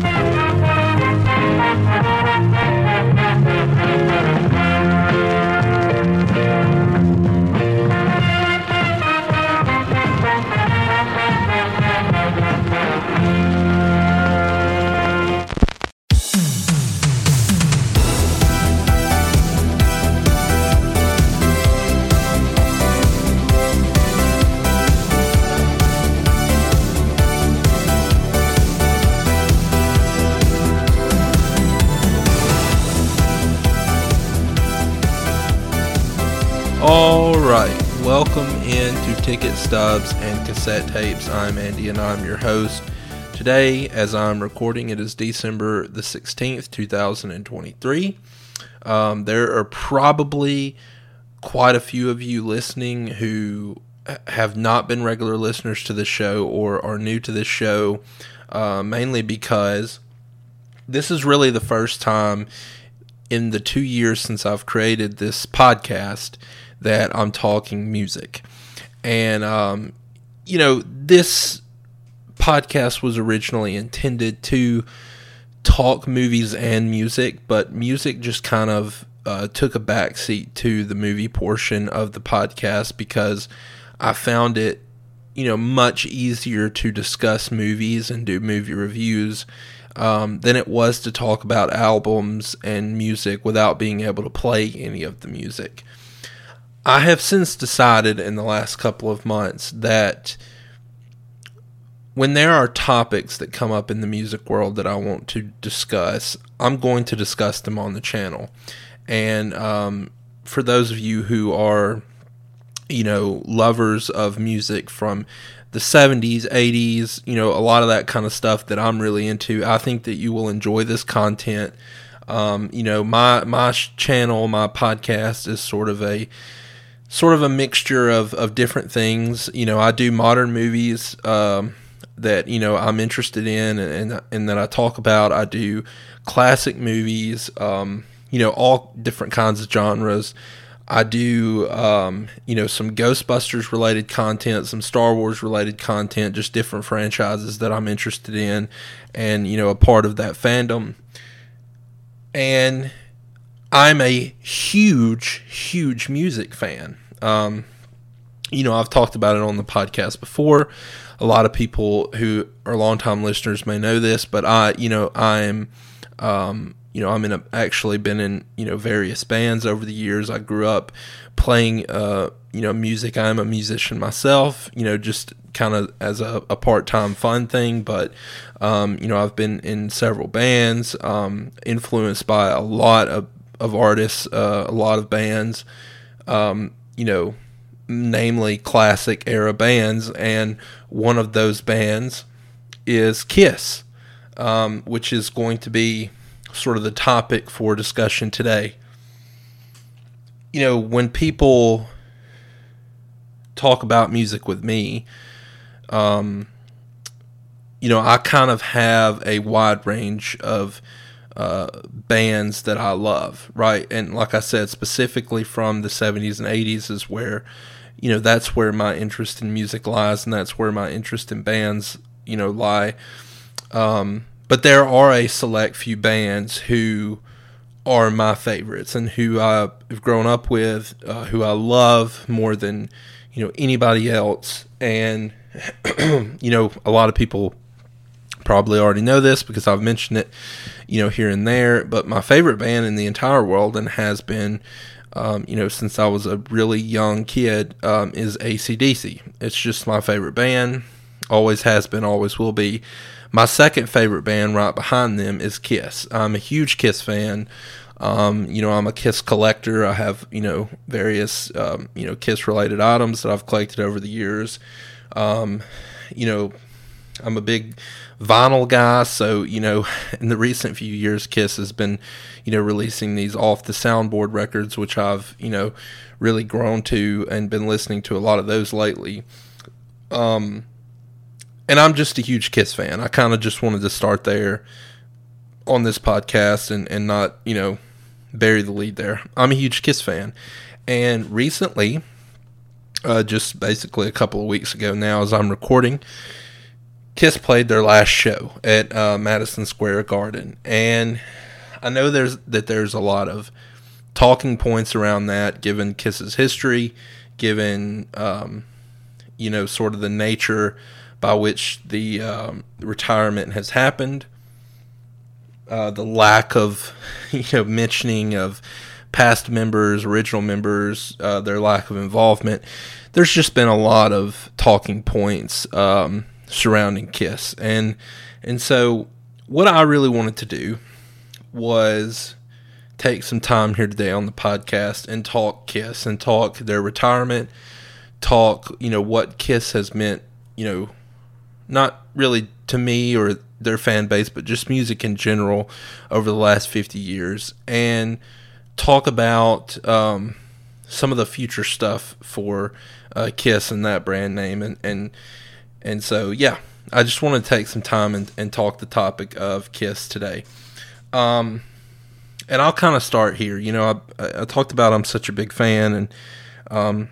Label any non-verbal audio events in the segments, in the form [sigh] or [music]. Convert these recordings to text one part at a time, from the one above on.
thank you Ticket Stubs and Cassette Tapes. I'm Andy and I'm your host. Today, as I'm recording, it is December the 16th, 2023. Um, there are probably quite a few of you listening who have not been regular listeners to the show or are new to this show, uh, mainly because this is really the first time in the two years since I've created this podcast that I'm talking music. And, um, you know, this podcast was originally intended to talk movies and music, but music just kind of uh, took a backseat to the movie portion of the podcast because I found it, you know, much easier to discuss movies and do movie reviews um, than it was to talk about albums and music without being able to play any of the music. I have since decided in the last couple of months that when there are topics that come up in the music world that I want to discuss, I'm going to discuss them on the channel. And um, for those of you who are, you know, lovers of music from the 70s, 80s, you know, a lot of that kind of stuff that I'm really into, I think that you will enjoy this content. Um, you know, my my channel, my podcast is sort of a sort of a mixture of, of different things. You know, I do modern movies um, that you know I'm interested in and, and, that I talk about. I do classic movies. Um, you know, all different kinds of genres. I do, um, you know, some Ghostbusters related content, some Star Wars related content, just different franchises that I'm interested in, and you know, a part of that fandom. And I'm a huge, huge music fan. Um, you know, I've talked about it on the podcast before. A lot of people who are longtime listeners may know this, but I, you know, I'm, um, you know, I'm in a, actually been in, you know, various bands over the years. I grew up playing, uh, you know, music. I'm a musician myself, you know, just kind of as a, a part time fun thing. But, um, you know, I've been in several bands, um, influenced by a lot of of artists, uh, a lot of bands, um, you know, namely classic era bands, and one of those bands is Kiss, um, which is going to be sort of the topic for discussion today. You know, when people talk about music with me, um, you know, I kind of have a wide range of uh, bands that I love, right? And like I said, specifically from the 70s and 80s is where, you know, that's where my interest in music lies and that's where my interest in bands, you know, lie. Um, but there are a select few bands who are my favorites and who I've grown up with, uh, who I love more than, you know, anybody else. And, [clears throat] you know, a lot of people probably already know this because I've mentioned it, you know, here and there. But my favorite band in the entire world and has been, um, you know, since I was a really young kid, um, is ACDC. It's just my favorite band, always has been, always will be. My second favorite band right behind them is Kiss. I'm a huge Kiss fan. Um, you know, I'm a Kiss collector. I have, you know, various, um, you know, Kiss related items that I've collected over the years. Um, you know, I'm a big vinyl guy, so you know, [laughs] in the recent few years, Kiss has been, you know, releasing these off the soundboard records, which I've, you know, really grown to and been listening to a lot of those lately. Um, and I'm just a huge Kiss fan. I kind of just wanted to start there on this podcast and and not, you know, bury the lead there. I'm a huge Kiss fan, and recently, uh, just basically a couple of weeks ago now, as I'm recording Kiss played their last show at uh, Madison Square Garden, and I know there's that there's a lot of talking points around that, given Kiss's history, given um, you know sort of the nature by which the um, retirement has happened, uh, the lack of [laughs] you know mentioning of past members, original members, uh, their lack of involvement. There's just been a lot of talking points um, surrounding Kiss, and and so what I really wanted to do was take some time here today on the podcast and talk Kiss and talk their retirement, talk you know what Kiss has meant, you know, not really to me or their fan base, but just music in general over the last 50 years, and talk about um, some of the future stuff for uh, Kiss and that brand name, and and and so yeah, I just want to take some time and, and talk the topic of Kiss today. Um, and I'll kind of start here. You know, I, I, talked about I'm such a big fan, and um,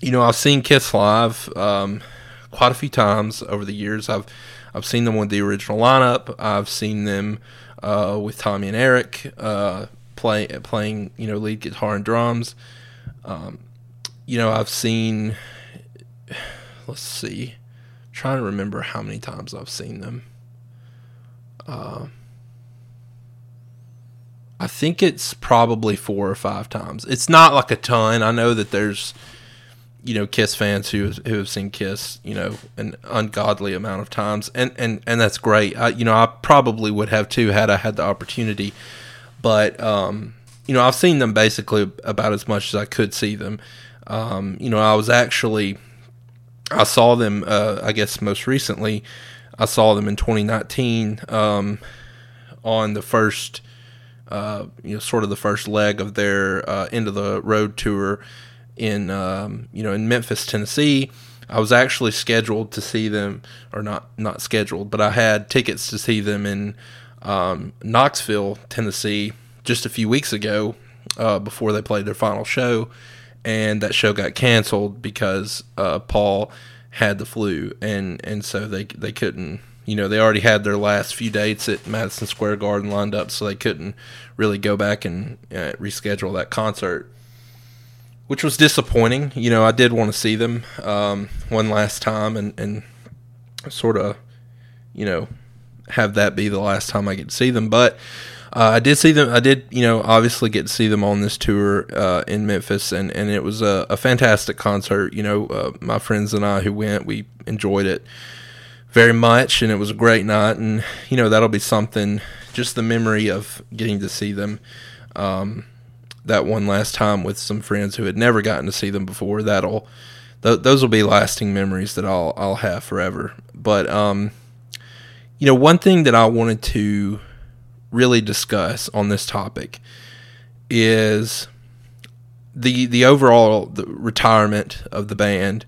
you know, I've seen Kiss live um, quite a few times over the years. I've I've seen them with the original lineup. I've seen them uh, with Tommy and Eric uh, play playing you know lead guitar and drums. Um, you know, I've seen. Let's see, I'm trying to remember how many times I've seen them. Uh, I think it's probably four or five times. It's not like a ton. I know that there's you know Kiss fans who who have seen Kiss, you know, an ungodly amount of times, and and and that's great. I, you know, I probably would have too had I had the opportunity, but um, you know, I've seen them basically about as much as I could see them. Um, you know, I was actually I saw them. Uh, I guess most recently, I saw them in 2019 um, on the first. Uh, you know, sort of the first leg of their uh, end of the road tour in um, you know in Memphis, Tennessee. I was actually scheduled to see them, or not not scheduled, but I had tickets to see them in um, Knoxville, Tennessee, just a few weeks ago uh, before they played their final show, and that show got canceled because uh, Paul had the flu, and and so they they couldn't. You know, they already had their last few dates at Madison Square Garden lined up, so they couldn't really go back and uh, reschedule that concert which was disappointing. You know, I did want to see them um, one last time and, and sort of, you know, have that be the last time I get to see them. But uh, I did see them. I did, you know, obviously get to see them on this tour uh, in Memphis, and, and it was a, a fantastic concert. You know, uh, my friends and I who went, we enjoyed it very much, and it was a great night. And you know, that'll be something. Just the memory of getting to see them. Um, that one last time with some friends who had never gotten to see them before. That'll th- those will be lasting memories that I'll I'll have forever. But um, you know, one thing that I wanted to really discuss on this topic is the the overall the retirement of the band.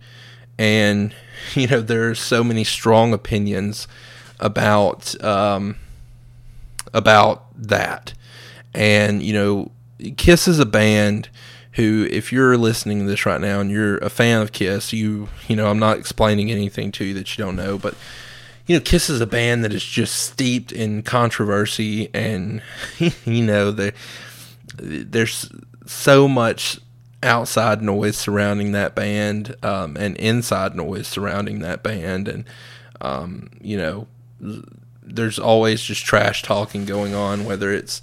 And [laughs] you know there's so many strong opinions about um, about that. And you know Kiss is a band who, if you're listening to this right now and you're a fan of Kiss, you you know I'm not explaining anything to you that you don't know, but you know Kiss is a band that is just steeped in controversy, and [laughs] you know there there's so much outside noise surrounding that band um, and inside noise surrounding that band, and um, you know there's always just trash talking going on, whether it's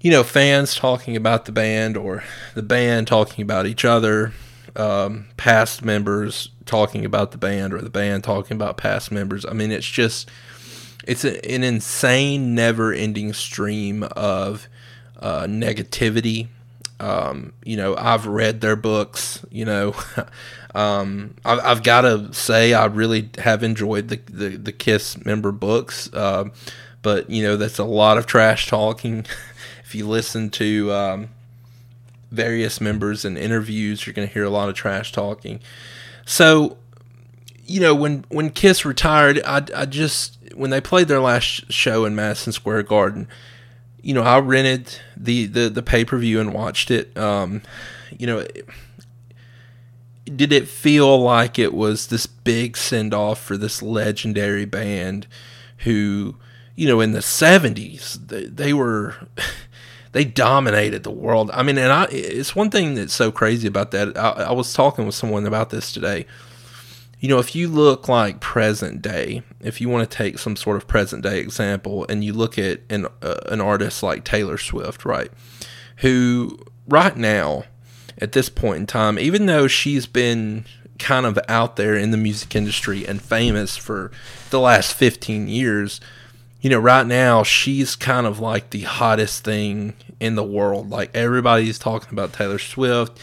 you know, fans talking about the band or the band talking about each other, um, past members talking about the band or the band talking about past members. I mean, it's just, it's a, an insane, never ending stream of uh, negativity. Um, you know, I've read their books, you know. [laughs] um, I've, I've got to say, I really have enjoyed the, the, the Kiss member books. Uh, but, you know, that's a lot of trash talking. [laughs] if you listen to um, various members and interviews, you're going to hear a lot of trash talking. So, you know, when when Kiss retired, I, I just when they played their last show in Madison Square Garden, you know, I rented the the, the pay per view and watched it. Um, you know. It, did it feel like it was this big send off for this legendary band who, you know, in the 70s, they, they were. [laughs] They dominated the world. I mean, and I, it's one thing that's so crazy about that. I, I was talking with someone about this today you know, if you look like present day, if you want to take some sort of present day example, and you look at an uh, an artist like Taylor Swift, right, who right now, at this point in time, even though she's been kind of out there in the music industry and famous for the last 15 years, you know, right now she's kind of like the hottest thing in the world. Like everybody's talking about Taylor Swift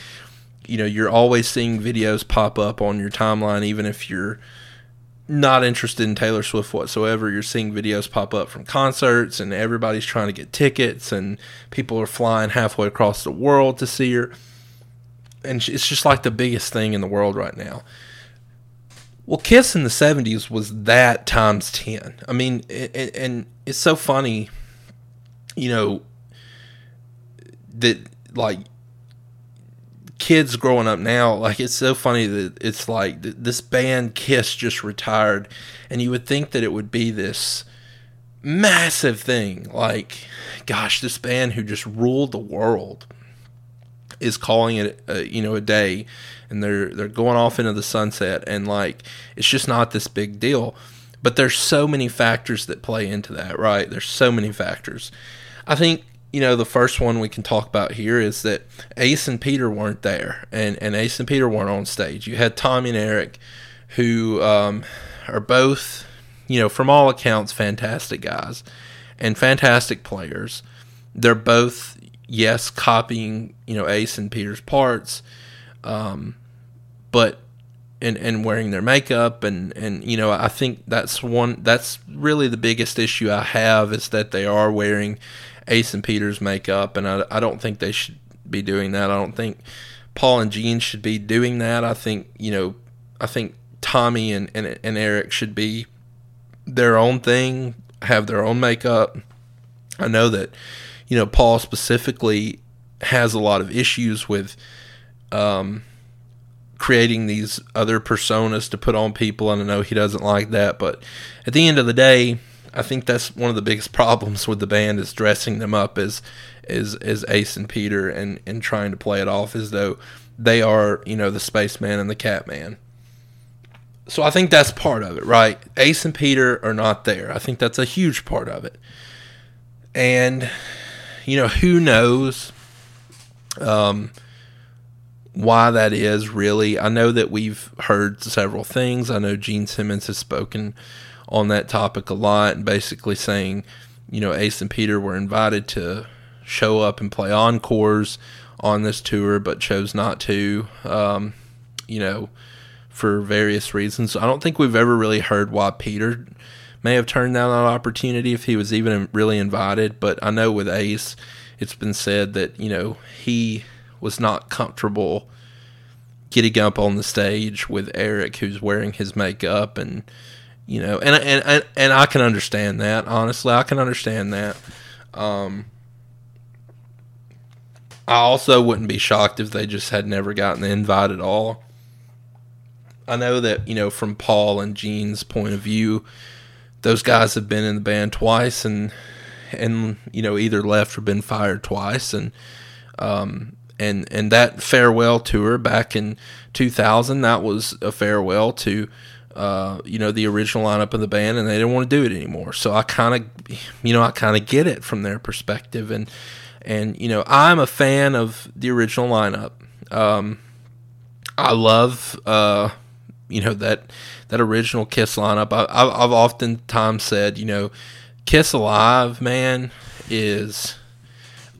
you know you're always seeing videos pop up on your timeline even if you're not interested in Taylor Swift whatsoever. You're seeing videos pop up from concerts, and everybody's trying to get tickets, and people are flying halfway across the world to see her. And it's just like the biggest thing in the world right now. Well, Kiss in the 70s was that times 10. I mean, and it's so funny, you know, that like kids growing up now, like it's so funny that it's like this band Kiss just retired, and you would think that it would be this massive thing. Like, gosh, this band who just ruled the world is calling it, a, you know, a day, and they're they're going off into the sunset, and like it's just not this big deal. But there's so many factors that play into that, right? There's so many factors. I think you know, the first one we can talk about here is that Ace and Peter weren't there, and, and Ace and Peter weren't on stage. You had Tommy and Eric, who um, are both, you know, from all accounts, fantastic guys and fantastic players. They're both, yes, copying, you know, Ace and Peter's parts, um, but and and wearing their makeup and and you know I think that's one that's really the biggest issue I have is that they are wearing Ace and Peter's makeup, and I, I don't think they should be doing that. I don't think Paul and Gene should be doing that. I think you know, I think Tommy and and, and Eric should be their own thing, have their own makeup. I know that you know Paul specifically has a lot of issues with um, creating these other personas to put on people, and I know he doesn't like that. But at the end of the day, I think that's one of the biggest [laughs] problems with the band is dressing them up as as as Ace and Peter and and trying to play it off as though they are you know the spaceman and the catman. So I think that's part of it, right? Ace and Peter are not there. I think that's a huge part of it. And you know who knows um, why that is really. I know that we've heard several things. I know Gene Simmons has spoken on that topic a lot and basically saying, you know, Ace and Peter were invited to show up and play encores on this tour, but chose not to, um, you know, for various reasons. I don't think we've ever really heard why Peter may have turned down that opportunity if he was even really invited. But I know with Ace, it's been said that, you know, he was not comfortable getting up on the stage with Eric, who's wearing his makeup and you know, and and and I can understand that. Honestly, I can understand that. Um, I also wouldn't be shocked if they just had never gotten the invite at all. I know that you know from Paul and Gene's point of view, those guys have been in the band twice and and you know either left or been fired twice and um, and and that farewell tour back in 2000 that was a farewell to uh, you know, the original lineup of the band, and they didn't want to do it anymore. So I kind of, you know, I kind of get it from their perspective, and and you know, I'm a fan of the original lineup. Um, I love, uh, you know, that that original Kiss lineup. I, I've oftentimes said, you know, Kiss Alive, man, is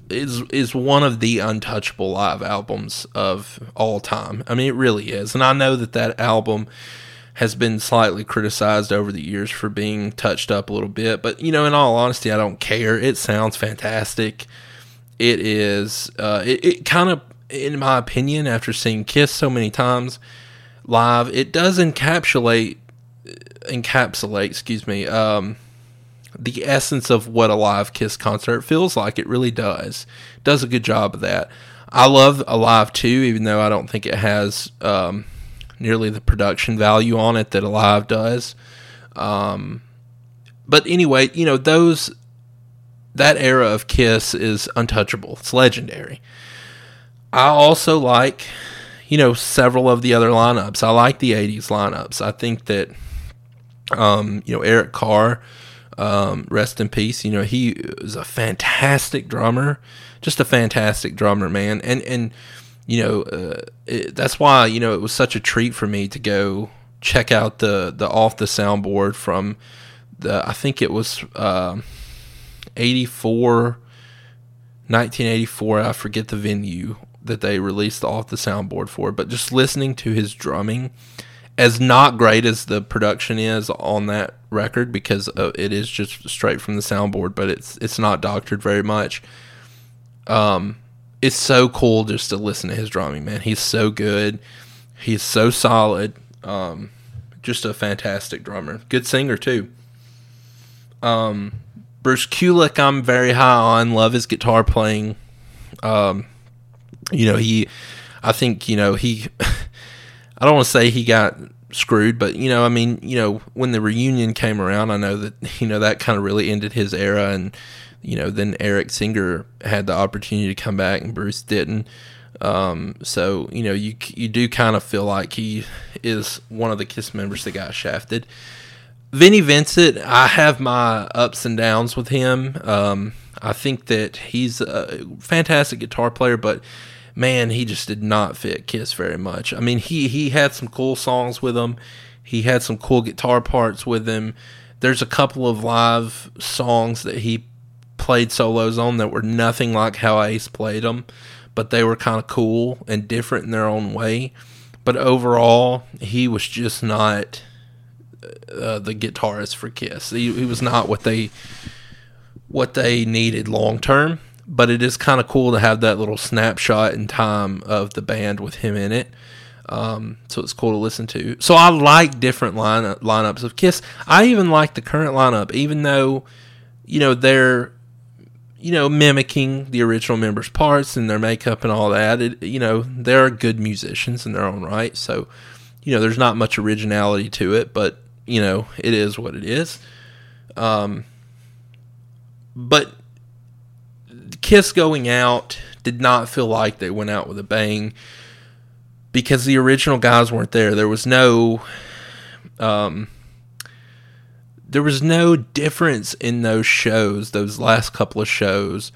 is is one of the untouchable live albums of all time. I mean, it really is, and I know that that album has been slightly criticized over the years for being touched up a little bit. But, you know, in all honesty, I don't care. It sounds fantastic. It is, uh, it, it kind of, in my opinion, after seeing Kiss so many times live, it does encapsulate, encapsulate, excuse me, um, the essence of what Alive Kiss concert feels like. It really does. Does a good job of that. I love Alive II, even though I don't think it has, um, nearly the production value on it that a live does. Um, but anyway, you know those that era of Kiss is untouchable. It's legendary. I also like, you know, several of the other lineups. I like the '80s lineups. I think that, um, you know, Eric Carr, um, rest in peace. You know, he was a fantastic drummer, just a fantastic drummer, man. And and you know, uh, it, that's why you know it was such a treat for me to go check out the the off the soundboard from the I think it was uh, 84 1984 I forget the venue that they released off the soundboard for but just listening to his drumming as not great as the production is on that record because uh, it is just straight from the soundboard but it's it's not doctored very much. Um it's so cool just to listen to his drumming man. He's so good. He's so solid. Um just a fantastic drummer. Good singer too. Um, Bruce Kulick, I'm very high on. Love his guitar playing. Um, you know, he, I think, you know, he, [laughs] I don't want to say he got screwed, but, you know, I mean, you know, when the reunion came around, I know that, [laughs] you know, that kind of really ended his era. And, you know, then Eric Singer had the opportunity to come back and Bruce didn't. Um, so, you know, you, you do kind of feel like he is one of the Kiss members that got shafted. Vinnie Vincent, I have my ups and downs with him. Um, I think that he's a fantastic guitar player, but man, he just did not fit Kiss very much. I mean, he he had some cool songs with him. He had some cool guitar parts with him. There's a couple of live songs that he played solos on that were nothing like how Ace played them, but they were kind of cool and different in their own way. But overall, he was just not uh, the guitarist for Kiss. He, he, was not what they what they needed long term, but it is kind of cool to have that little snapshot in time of the band with him in it. Um, so it's cool to listen to. So I like different line lineups of Kiss. I even like the current lineup, even though you know they're you know mimicking the original members' parts and their makeup and all that. It, you know they're good musicians in their own right. So you know there's not much originality to it, but you know, it is what it is. Um, but Kiss going out did not feel like they went out with a bang because the original guys weren't there. There was no, um, there was no difference in those shows, those last couple of shows,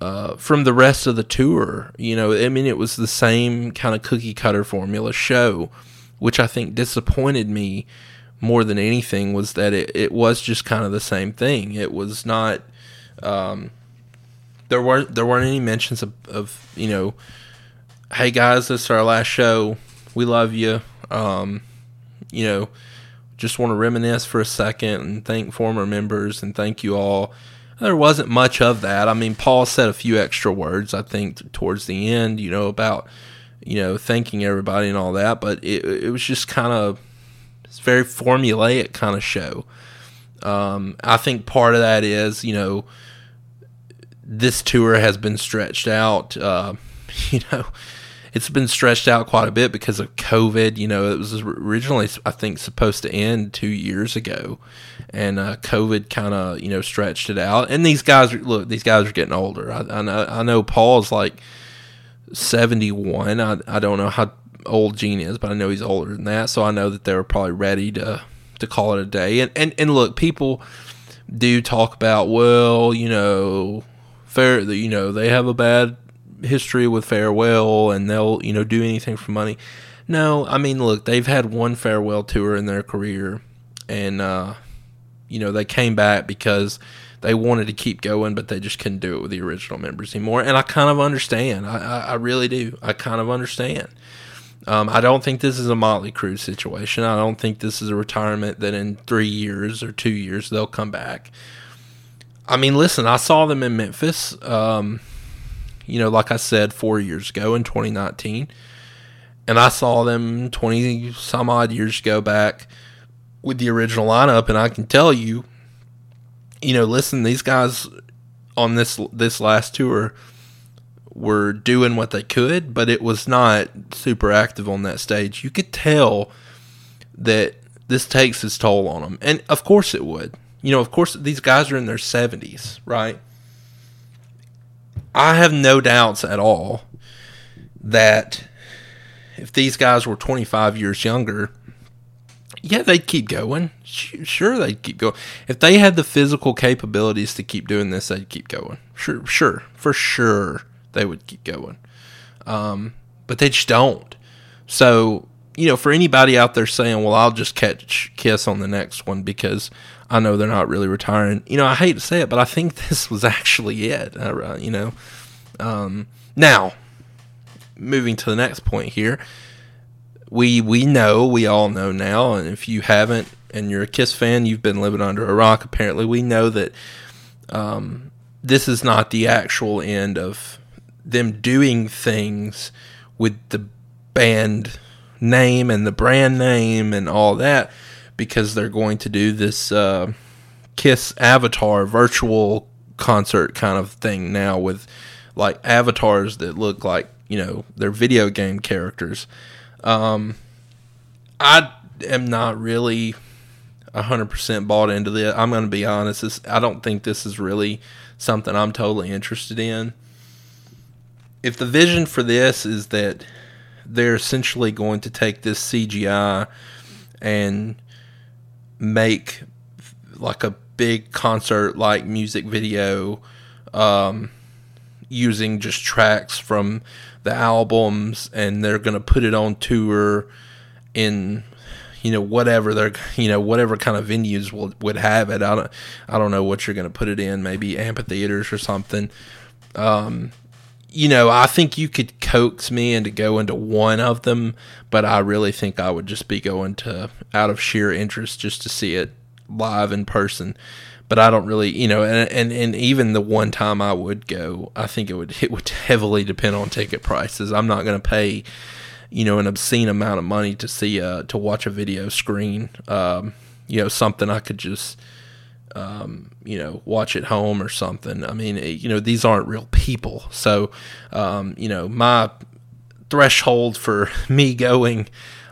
uh, from the rest of the tour. You know, I mean, it was the same kind of cookie cutter formula show, which I think disappointed me more than anything was that it, it was just kind of the same thing. It was not um, there weren't there weren't any mentions of, of you know, hey guys, this is our last show. We love you. Um, you know, just want to reminisce for a second and thank former members and thank you all. There wasn't much of that. I mean, Paul said a few extra words, I think, towards the end, you know, about, you know, thanking everybody and all that, but it, it was just kind of it's very formulaic kind of show. Um, I think part of that is, you know, this tour has been stretched out. Uh, [laughs] you know, it's been stretched out quite a bit because of COVID. You know, it was originally, I think, supposed to end two years ago, and uh, COVID kind of, you know, stretched it out. And these guys, are, look, these guys are getting older. I, I know, I know, Paul's like seventy one. I, I don't know how old Gene is, but I know he's older than that, so I know that they were probably ready to to call it a day. And and and look, people do talk about well, you know, fair, you know, they have a bad history with farewell, and they'll you know do anything for money. No, I mean, look, they've had one farewell tour in their career, and uh, you know they came back because they wanted to keep going, but they just couldn't do it with the original members anymore. And I kind of understand. I, I, I really do. I kind of understand. Um, I don't think this is a Motley Crue situation. I don't think this is a retirement that in three years or two years they'll come back. I mean, listen, I saw them in Memphis, um, you know, like I said, four years ago in 2019. And I saw them 20 some odd years ago back with the original lineup. And I can tell you, you know, listen, these guys on this this last tour were doing what they could, but it was not super active on that stage. You could tell that this takes its toll on them, and of course it would. You know, of course these guys are in their seventies, right? I have no doubts at all that if these guys were 25 years younger, yeah, they'd keep going. Sure, they'd keep going. If they had the physical capabilities to keep doing this, they'd keep going. Sure, sure, for sure, they would keep going. Um, but they just don't. So, you know, for anybody out there saying, well, I'll just catch Kiss on the next one because I know they're not really retiring, you know, I hate to say it, but I think [laughs] this was actually it. Uh, you know, um, now, moving to the next point here we we know, we all know now, and if you haven't, and you're a Kiss fan, you've been living under a rock. Apparently, we know that um, this is not the actual end of them doing things with the band name and the brand name and all that, because they're going to do this uh, Kiss Avatar virtual concert kind of thing now with like avatars that look like you know they're video game characters um, I am not really 100% bought into this. I'm going to be honest. This, I don't think this is really something I'm totally interested in. If the vision for this is that they're essentially going to take this CGI and make like a big concert like music video um, using just tracks from the albums and they're going to put it on tour in you know whatever they're you know whatever kind of venues will, would have it. I don't i don't know what you're going to put it in maybe amphitheaters or something. Um you know i think you could coax me into going to one of them but i really think i would just be going to out of sheer interest just to see it live in person but I don't really, you know, and, and and even the one time I would go, I think it would it would heavily depend on ticket prices. I'm not going to pay, you know, an obscene amount of money to see uh to watch a video screen. Um, you know, something I could just um, you know, watch at home or something. I mean, eh, you know, these aren't real people. So, um, you know, my threshold for [laughs] me going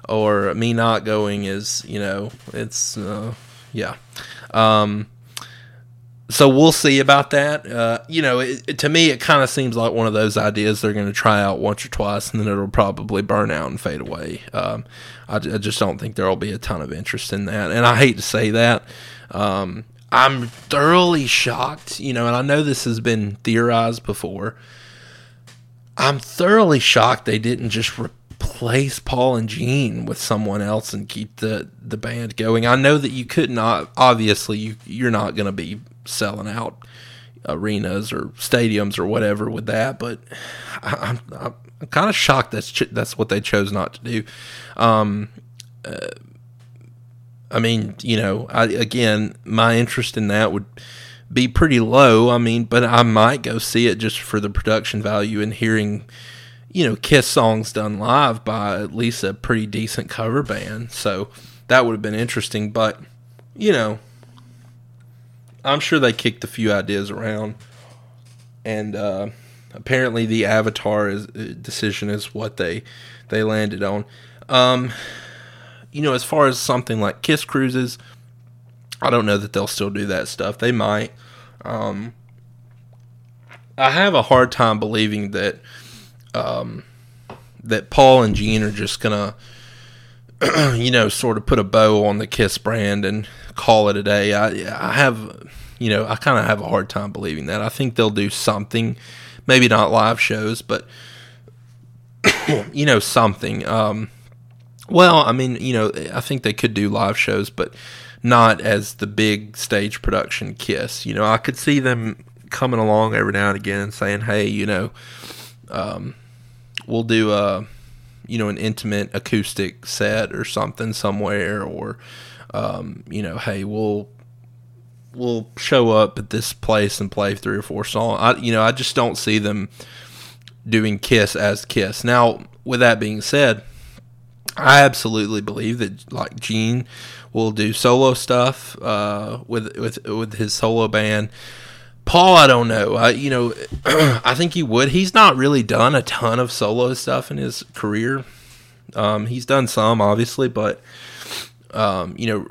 or me not going is, you know, it's, uh, yeah. Um, so we'll see about that. Uh, you know, it, it, to me, it kind of seems like one of those ideas they're going to try out once or twice, and then it'll probably burn out and fade away. Um, I, I, just don't think there will be a ton of interest in that, and I hate to say that. Um, I'm thoroughly shocked, you know, and I know this has been theorized before. I'm thoroughly shocked they didn't just replace Paul and Gene with someone else and keep the the band going. I know that you could not obviously you you're not going to be selling out arenas or stadiums or whatever with that. But I, am I'm, I'm kind of shocked that's ch- that's what they chose not to do. Um, uh, I mean, you know, I, again, my interest in that would be pretty low. I mean, but I might go see it just for the production value and hearing, you know, Kiss songs done live by at least a pretty decent cover band. So that would have been interesting. But, you know, I'm sure they kicked a few ideas around, and uh, apparently the Avatar is, uh, decision is what they they landed on. Um, you know, as far as something like Kiss cruises, I don't know that they'll still do that stuff. They might. Um, I have a hard time believing that um, that Paul and Gene are just gonna, [clears throat] you know, sort of put a bow on the Kiss brand and call it a day. I I have you know I kind of have a hard time believing that. I think they'll do something, maybe not live shows, but [clears throat] you know something. Um, well, I mean, you know, I think they could do live shows, but not as the big stage production Kiss. You know, I could see them coming along every now and again and saying, "Hey, you know, um, we'll do a." you know an intimate acoustic set or something somewhere or um, you know, hey, we'll we'll show up at this place and play three or four songs. I, you know, I just don't see them doing Kiss as Kiss. Now, with that being said, I absolutely believe that like Gene will do solo stuff uh, with with with his solo band. Paul, I don't know. I, you know, [clears throat] I think he would. He's not really done a ton of solo stuff in his career. Um, he's done some, obviously, but um, you know,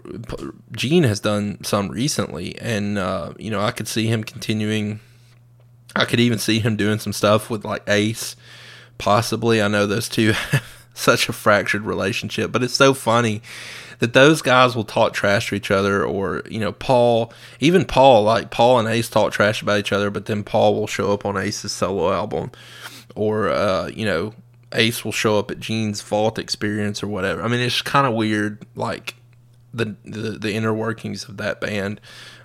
Gene has done some recently, and uh, you know, I could see him continuing. I could even see him doing some stuff with like Ace, possibly. I know those two [laughs] such a fractured relationship, but it's so funny that those guys will talk trash to each other, or you know, Paul, even Paul, like Paul and Ace talk trash about each other, but then Paul will show up on Ace's solo album, or uh, you know, Ace will show up at Gene's Vault Experience or whatever. I mean, it's kind of weird, like the, the, the inner workings of that band.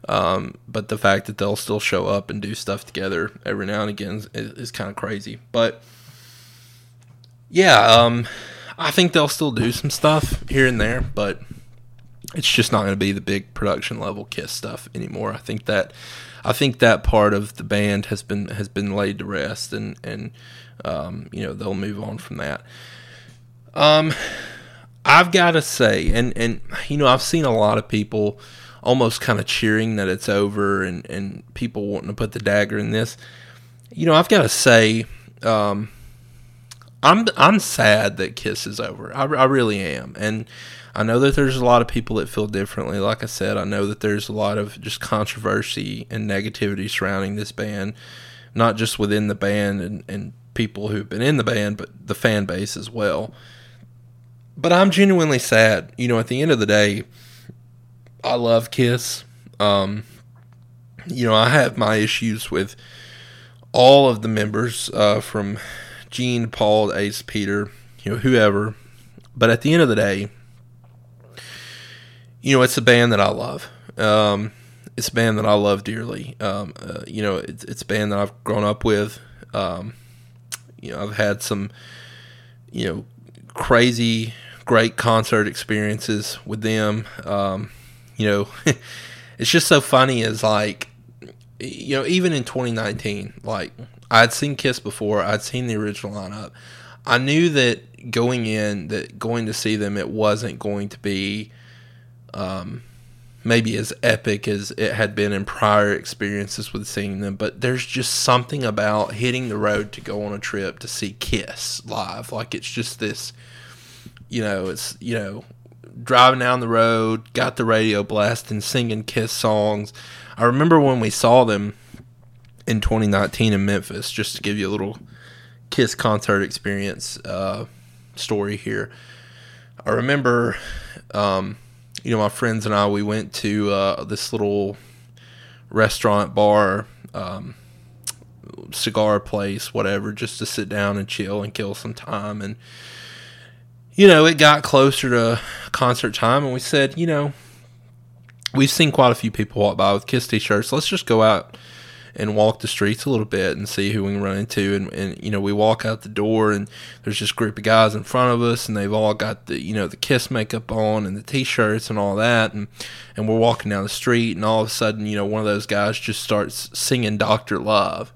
Um, but the fact that they'll still show up and do stuff together every now and again is, is kind of crazy. But yeah, um, I think they'll still do some stuff here and there, but it's just not going to be the big production level Kiss stuff anymore. I think that I think that part of the band has been has been laid to rest, and and um, you know they'll move on from that. Um, I've got to say, and and you know I've seen a lot of people almost kind of cheering that it's over, and and people wanting to put the dagger in this. You know I've got to say, um, I'm I'm sad that Kiss is over. I, I really am, and I know that there's a lot of people that feel differently. Like I said, I know that there's a lot of just controversy and negativity surrounding this band, not just within the band and, and people who've been in the band, but the fan base as well. But I'm genuinely sad. You know, at the end of the day, I love Kiss. Um, you know, I have my issues with all of the members uh, from Gene, Paul, Ace, Peter, you know, whoever. But at the end of the day, you know, it's a band that I love. Um, it's a band that I love dearly. Um, uh, you know, it's, it's a band that I've grown up with. Um, you know, I've had some, you know, crazy, great concert experiences with them. Um, you know, [laughs] it's just so funny as like, you know, even in 2019, like I'd seen Kiss before, I'd seen the original lineup. I knew that going in, that going to see them, it wasn't going to be um, maybe as epic as it had been in prior experiences with seeing them, but there's just something about hitting the road to go on a trip to see Kiss live. Like it's just this, you know, it's, you know, driving down the road, got the radio blasting, singing Kiss songs. I remember when we saw them in 2019 in Memphis, just to give you a little Kiss concert experience uh, story here. I remember um, you know, my friends and I, we went to uh, this little restaurant, bar, um, cigar place, whatever, just to sit down and chill and kill some time. And, you know, it got closer to concert time, and we said, you know, we've seen quite a few people walk by with Kiss t shirts. Let's just go out and walk the streets a little bit and see who we can run into. And, and you know, we walk out the door and there's this group of guys in front of us and they've all got the, you know, the Kiss makeup on and the t-shirts and all that. And, and we're walking down the street and all of a sudden, you know, one of those guys just starts singing Dr. Love.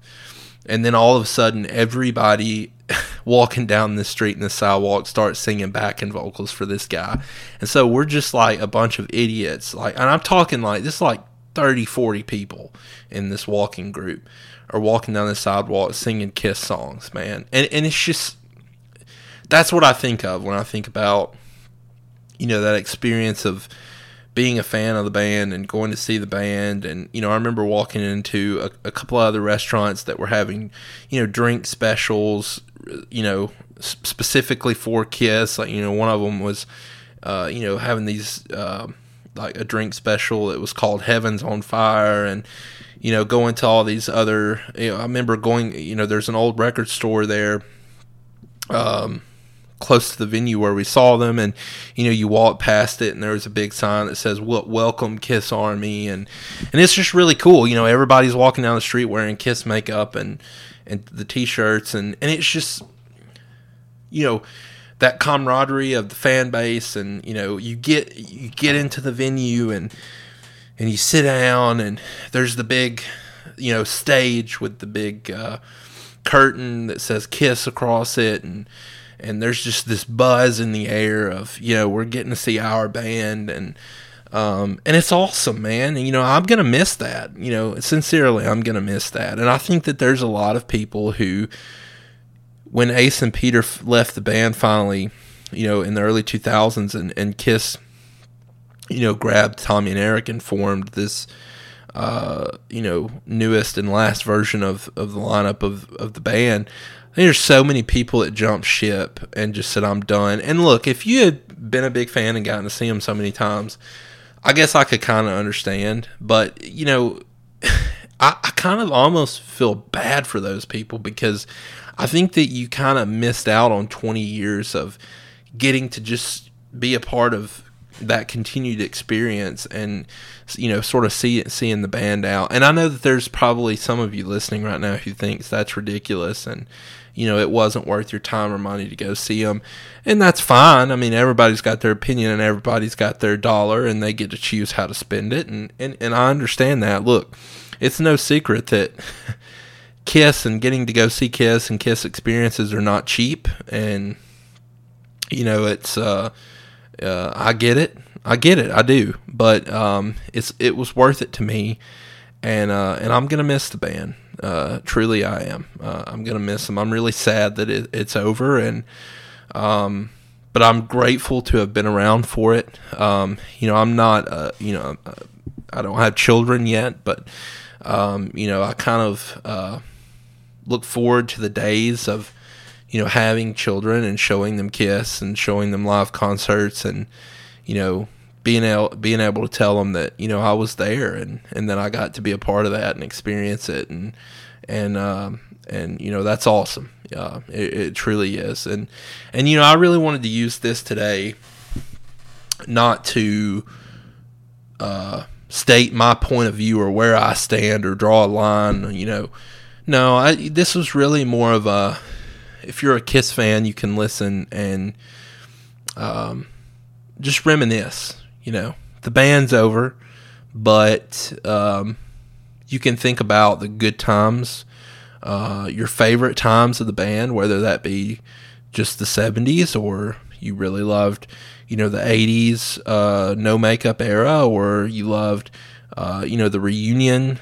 And then all of a sudden, everybody [laughs] walking down the street in the sidewalk starts singing backing vocals for this guy. And so we're just like a bunch of idiots. Like, and I'm talking like this, like 30, 40 people in this walking group are walking down the sidewalk singing Kiss songs, man. And and it's just that's what I think of when I think about you know that experience of being a fan of the band and going to see the band and you know I remember walking into a, a couple of other restaurants that were having you know drink specials you know specifically for Kiss like you know one of them was uh, you know having these uh, like a drink special that was called Heaven's on Fire and you know going to all these other you know, I remember going you know there's an old record store there um close to the venue where we saw them and you know you walk past it and there's a big sign that says welcome kiss army and and it's just really cool you know everybody's walking down the street wearing kiss makeup and and the t-shirts and and it's just you know that camaraderie of the fan base and you know you get you get into the venue and and you sit down and there's the big you know stage with the big uh, curtain that says kiss across it and and there's just this buzz in the air of you know we're getting to see our band and Um, and it's awesome, man. And, you know, I'm gonna miss that. You know, sincerely, I'm gonna miss that. And I think that there's a lot of people who, when Ace and Peter left the band finally, you know, in the early 2000s, and, and Kiss, you know, grabbed Tommy and Eric and formed this, uh, you know, newest and last version of, of the lineup of, of the band. there's so many people that jumped ship and just said, I'm done. And look, if you had been a big fan and gotten to see them so many times, I guess I could kind of understand, but you know, [laughs] I, I kind of almost feel bad for those people because I think that you kind of missed out on 20 years of getting to just be a part of that continued experience and you know sort of see it seeing the band out and i know that there's probably some of you listening right now who thinks that's ridiculous and you know, it wasn't worth your time or money to go see them. And that's fine. I mean, everybody's got their opinion and everybody's got their dollar and they get to choose how to spend it. And, and, and I understand that. Look, it's no secret that [laughs] Kiss and getting to go see Kiss and Kiss experiences are not cheap. And, you know, it's, uh, uh, I get it. I get it. I do. But, um, it's, it was worth it to me. And, uh, and I'm to miss the band. Uh, truly, I am. Uh, I'm gonna miss them. I'm really sad that it, it's over, and um, but I'm grateful to have been around for it. Um, you know, I'm not. Uh, you know, I don't have children yet, but um, you know, I kind of uh, look forward to the days of you know having children and showing them Kiss and showing them live concerts and you know being able being able to tell them that you know I was there and and then I got to be a part of that and experience it and and um, and you know that's awesome. Uh, it, it truly is. And and you know I really wanted to use this today, not to uh, state my point of view or where I stand or draw a line. You know, no, I this was really more of a if you're a Kiss fan, you can listen and um, just reminisce you know, the band's over, but um, you can think about the good times, uh, your favorite times of the band, whether that be just the 70s or you really loved, you know, the 80s uh, no makeup era, or you loved, uh, you know, the reunion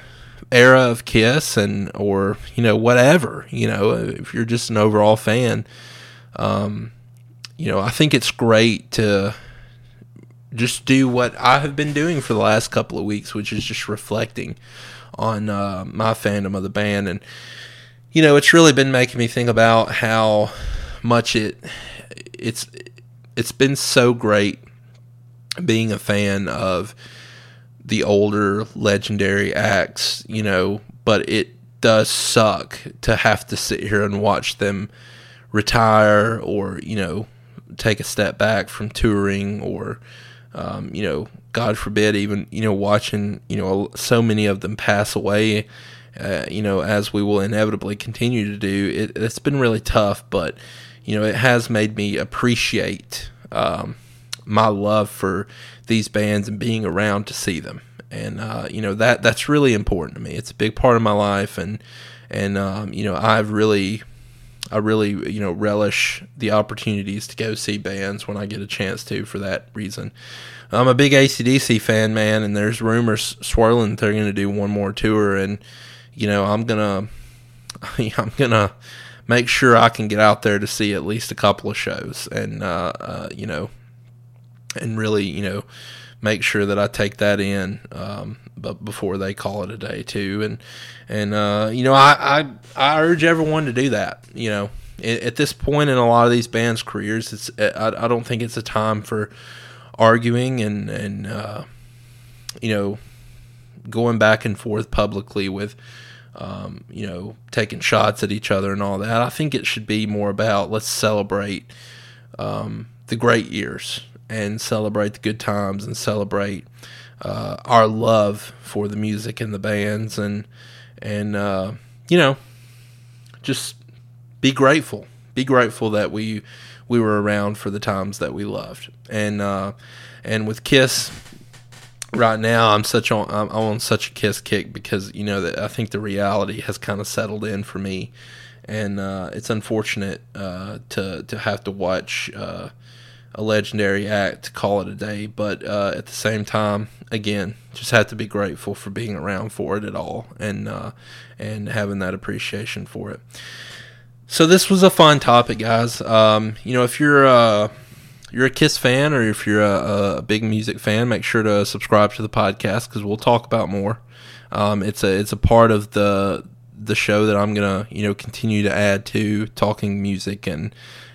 era of Kiss, and or you know whatever. You know, if you're just an overall fan, um, you know, I think it's great to just do what I have been doing for the last couple of weeks, which is just reflecting on uh, my fandom of the band. And, you know, it's really been making me think about how much it it's it's been so great being a fan of the older legendary acts, you know, but it does suck to have to sit here and watch them retire or, you know, take a step back from touring or um, you know, God forbid, even you know, watching you know so many of them pass away, uh, you know, as we will inevitably continue to do. It, it's been really tough, but you know, it has made me appreciate um, my love for these bands and being around to see them. And uh, you know that that's really important to me. It's a big part of my life, and and um, you know I've really I really, you know, relish the opportunities to go see bands when I get a chance to for that reason. I'm a big ACDC fan, man, and there's rumors swirling they're going to do one more tour, and you know, I'm gonna, [laughs] I'm gonna make sure I can get out there to see at least a couple of shows, and uh, uh, you know, and really, you know, make sure that I take that in, um, but before they call it a day too, and and uh, you know, I, I I urge everyone to do that. You know, at this point in a lot of these bands' careers, it's I, I don't think it's a time for arguing and and uh, you know going back and forth publicly with um, you know taking shots at each other and all that. I think it should be more about let's celebrate um, the great years and celebrate the good times and celebrate uh, our love for the music and the bands and and uh, you know, just be grateful. Be grateful that we we were around for the times that we loved. And uh, and with Kiss, right now I'm such on I'm on such a Kiss kick because you know that I think the reality has kind of settled in for me, and uh, it's unfortunate uh, to to have to watch. A legendary act to call it a day. But uh, at the same time, again, just have to be grateful for being around for it at all and uh, and having that appreciation for it. So this was a fun topic, guys. Um, you know, if you're uh, you're a Kiss fan or if you're a, a, big music fan, make sure to subscribe to the podcast because we'll talk about more. Um, it's a it's a part of the the show that I'm gonna you know continue to add to talking music and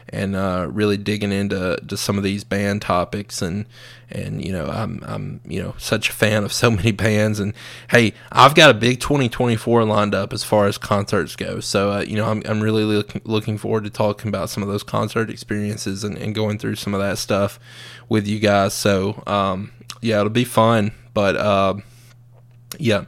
and uh, really digging into to some of these band topics and and you know I'm I'm you know such a fan of so [laughs] many bands. And hey I've got a big 2024 lined up as far as concerts go. So uh, you know I'm I'm really looking looking forward to talking about some of those concert experiences and, and going through some of that stuff with you guys. So um, yeah it'll be fun. But uh, yeah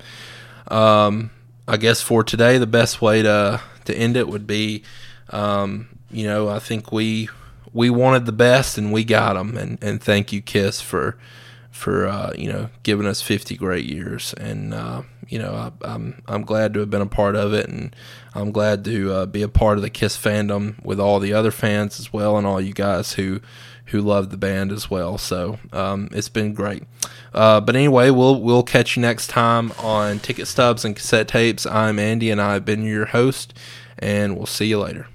um, I guess for today the best way to to end it would be um, you know, I think we we wanted the best and we got them. And, and thank you, Kiss, for for uh, you know giving us 50 great years. And uh, you know, I, am I'm, I'm glad to have been a part of it, and I'm glad to uh, be a part of the Kiss fandom with all the other fans as well, and all you guys who who love the band as well. So um, it's been great. Uh, but anyway, we'll we'll catch you next time on Ticket Stubs and Cassette Tapes. I'm Andy, and I've been your host, and we'll see you later.